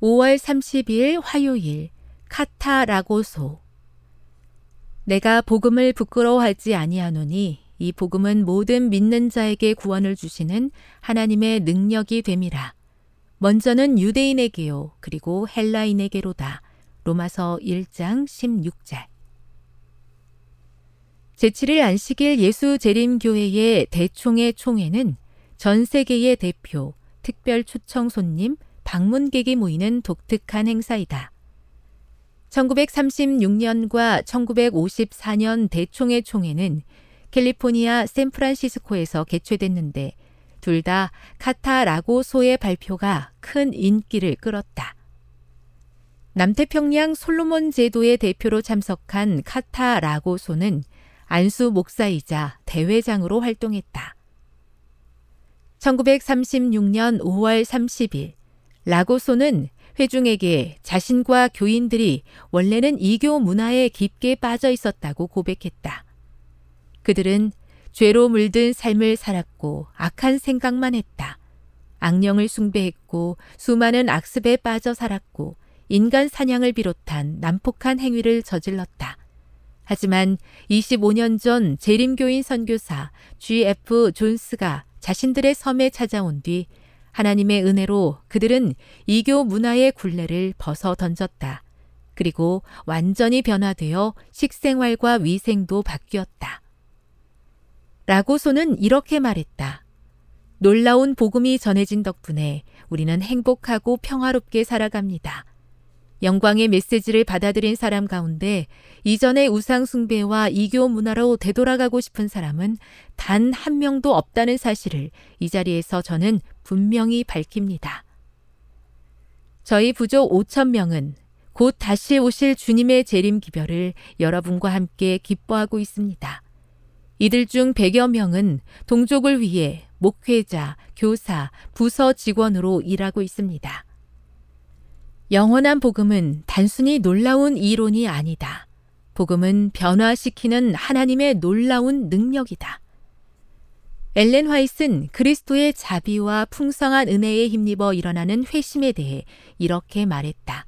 5월 30일 화요일 카타라고소 내가 복음을 부끄러워하지 아니하노니 이 복음은 모든 믿는 자에게 구원을 주시는 하나님의 능력이 됨이라. 먼저는 유대인에게요, 그리고 헬라인에게로다. 로마서 1장 16절. 제7일 안식일 예수 재림교회의 대총회 총회는 전 세계의 대표, 특별 초청 손님, 방문객이 모이는 독특한 행사이다. 1936년과 1954년 대총회 총회는 캘리포니아 샌프란시스코에서 개최됐는데 둘 다 카타라고소의 발표가 큰 인기를 끌었다. 남태평양 솔로몬 제도의 대표로 참석한 카타라고소는 안수 목사이자 대회장으로 활동했다. 1936년 5월 30일 라고소는 회중에게 자신과 교인들이 원래는 이교 문화에 깊게 빠져 있었다고 고백했다. 그들은 죄로 물든 삶을 살았고 악한 생각만 했다. 악령을 숭배했고 수많은 악습에 빠져 살았고 인간 사냥을 비롯한 난폭한 행위를 저질렀다. 하지만 25년 전 재림교인 선교사 G.F. 존스가 자신들의 섬에 찾아온 뒤 하나님의 은혜로 그들은 이교 문화의 굴레를 벗어 던졌다. 그리고 완전히 변화되어 식생활과 위생도 바뀌었다. 라고소는 이렇게 말했다. 놀라운 복음이 전해진 덕분에 우리는 행복하고 평화롭게 살아갑니다. 영광의 메시지를 받아들인 사람 가운데 이전의 우상숭배와 이교 문화로 되돌아가고 싶은 사람은 단 한 명도 없다는 사실을 이 자리에서 저는 분명히 밝힙니다. 저희 부족 5천 명은 곧 다시 오실 주님의 재림 기별을 여러분과 함께 기뻐하고 있습니다. 이들 중 100여 명은 동족을 위해 목회자, 교사, 부서 직원으로 일하고 있습니다. 영원한 복음은 단순히 놀라운 이론이 아니다. 복음은 변화시키는 하나님의 놀라운 능력이다. 엘렌 화이트는 그리스도의 자비와 풍성한 은혜에 힘입어 일어나는 회심에 대해 이렇게 말했다.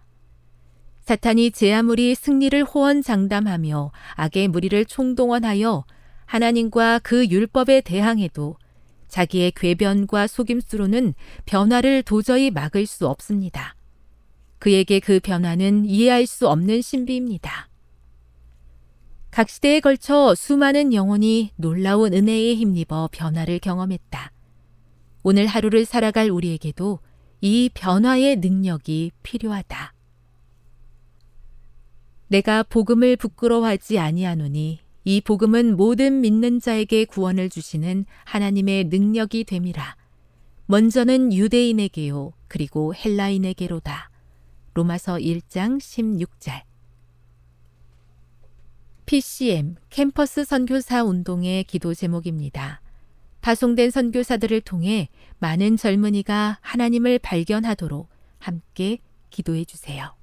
사탄이 제 아무리 승리를 호언장담하며 악의 무리를 총동원하여 하나님과 그 율법에 대항해도 자기의 궤변과 속임수로는 변화를 도저히 막을 수 없습니다. 그에게 그 변화는 이해할 수 없는 신비입니다. 각 시대에 걸쳐 수많은 영혼이 놀라운 은혜에 힘입어 변화를 경험했다. 오늘 하루를 살아갈 우리에게도 이 변화의 능력이 필요하다. 내가 복음을 부끄러워하지 아니하노니 이 복음은 모든 믿는 자에게 구원을 주시는 하나님의 능력이 됨이라. 먼저는 유대인에게요, 그리고 헬라인에게로다. 로마서 1장 16절. PCM 캠퍼스 선교사 운동의 기도 제목입니다. 파송된 선교사들을 통해 많은 젊은이가 하나님을 발견하도록 함께 기도해 주세요.